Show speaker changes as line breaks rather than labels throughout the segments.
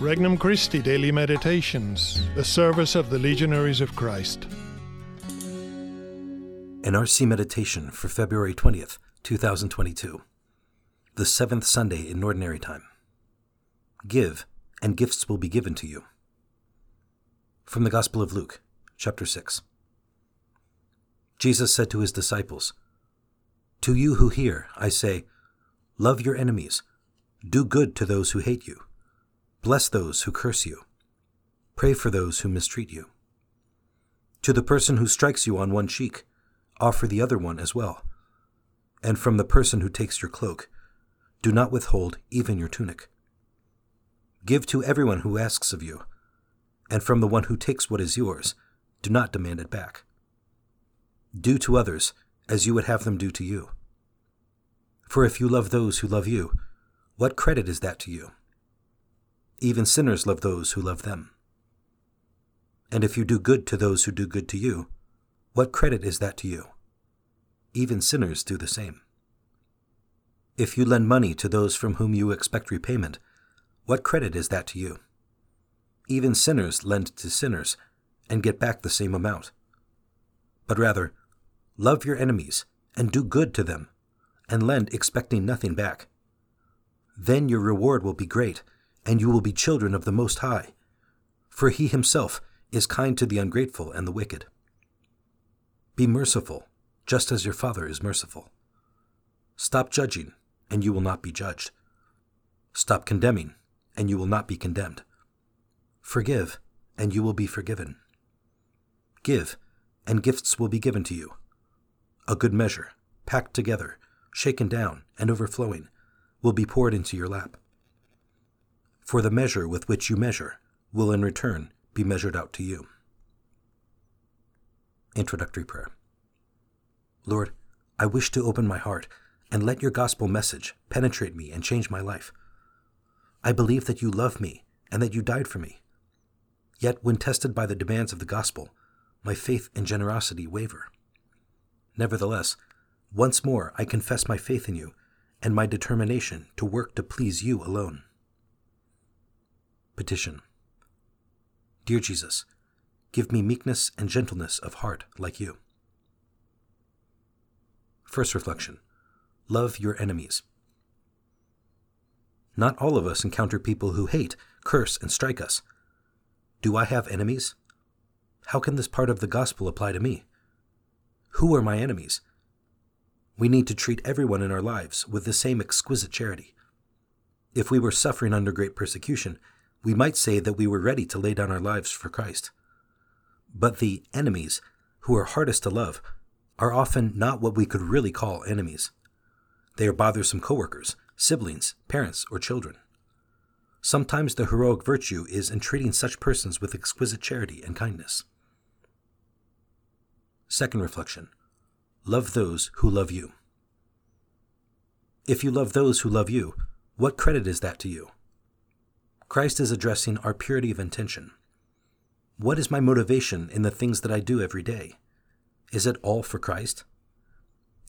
Regnum Christi Daily Meditations, the service of the Legionaries of Christ.
An RC Meditation for February 20th, 2022. The seventh Sunday in Ordinary Time. Give, and gifts will be given to you. From the Gospel of Luke, chapter 6. Jesus said to his disciples, To you who hear, I say, Love your enemies, do good to those who hate you Bless those who curse you. Pray for those who mistreat you. To the person who strikes you on one cheek, offer the other one as well. And from the person who takes your cloak, do not withhold even your tunic. Give to everyone who asks of you, and from the one who takes what is yours, do not demand it back. Do to others as you would have them do to you. For if you love those who love you, what credit is that to you? Even sinners love those who love them. And if you do good to those who do good to you, what credit is that to you? Even sinners do the same. If you lend money to those from whom you expect repayment, what credit is that to you? Even sinners lend to sinners and get back the same amount. But rather, love your enemies and do good to them, and lend expecting nothing back. Then your reward will be great and you will be children of the Most High, for he himself is kind to the ungrateful and the wicked. Be merciful, just as your Father is merciful. Stop judging, and you will not be judged. Stop condemning, and you will not be condemned. Forgive, and you will be forgiven. Give, and gifts will be given to you. A good measure, packed together, shaken down, and overflowing, will be poured into your lap for the measure with which you measure will in return be measured out to you. Introductory Prayer Lord, I wish to open my heart and let your gospel message penetrate me and change my life. I believe that you love me and that you died for me. Yet, when tested by the demands of the gospel, my faith and generosity waver. Nevertheless, once more I confess my faith in you and my determination to work to please you alone. Petition Dear Jesus, give me meekness and gentleness of heart like you. First reflection Love your enemies. Not all of us encounter people who hate, curse, and strike us. Do I have enemies? How can this part of the gospel apply to me? Who are my enemies? We need to treat everyone in our lives with the same exquisite charity. If we were suffering under great persecution, we might say that we were ready to lay down our lives for Christ. But the enemies, who are hardest to love, are often not what we could really call enemies. They are bothersome coworkers, siblings, parents, or children. Sometimes the heroic virtue is in treating such persons with exquisite charity and kindness. Second reflection Love those who love you. If you love those who love you, what credit is that to you? Christ is addressing our purity of intention. What is my motivation in the things that I do every day? Is it all for Christ?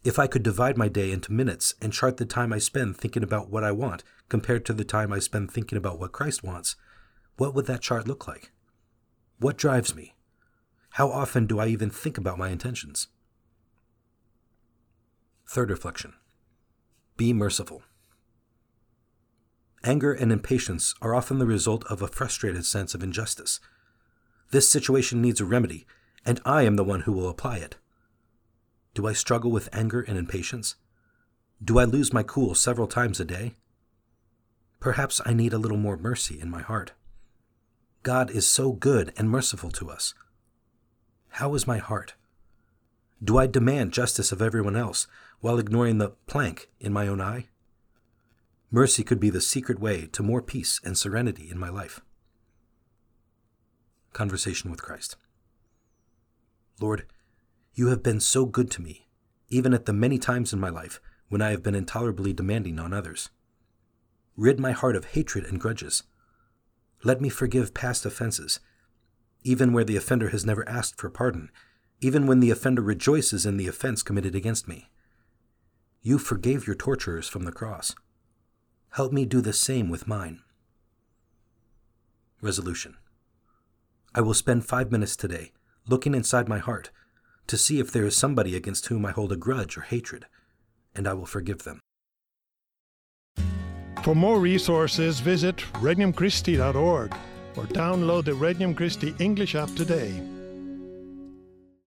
If I could divide my day into minutes and chart the time I spend thinking about what I want compared to the time I spend thinking about what Christ wants, what would that chart look like? What drives me? How often do I even think about my intentions? Third reflection Be merciful. Anger and impatience are often the result of a frustrated sense of injustice. This situation needs a remedy, and I am the one who will apply it. Do I struggle with anger and impatience? Do I lose my cool several times a day? Perhaps I need a little more mercy in my heart. God is so good and merciful to us. How is my heart? Do I demand justice of everyone else while ignoring the plank in my own eye? Mercy could be the secret way to more peace and serenity in my life. Conversation with Christ. Lord, you have been so good to me, even at the many times in my life when I have been intolerably demanding on others. Rid my heart of hatred and grudges. Let me forgive past offenses, even where the offender has never asked for pardon, even when the offender rejoices in the offense committed against me. You forgave your torturers from the cross. Help me do the same with mine. Resolution I will spend five minutes today looking inside my heart to see if there is somebody against whom I hold a grudge or hatred, and I will forgive them.
For more resources, visit regnumchristi.org or download the Regnum Christi English app today.